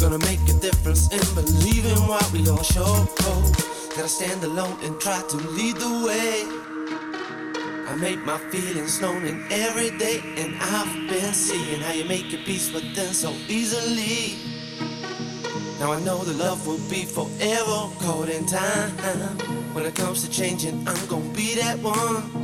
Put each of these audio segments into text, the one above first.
Gonna make a difference in believing what we all show. Gotta stand alone and try to lead the way. I make my feelings known in every day, and I've been seeing how you make your peace with them so easily. Now I know the love will be forever caught in time. When it comes to changing, I'm gonna be that one.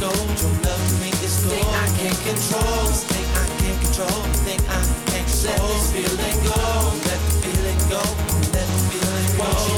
gold, true love to me is gold. Thing I can't control, this thing I can't control, thing I can't control. Let this feeling go, let the feeling go, let the feeling go.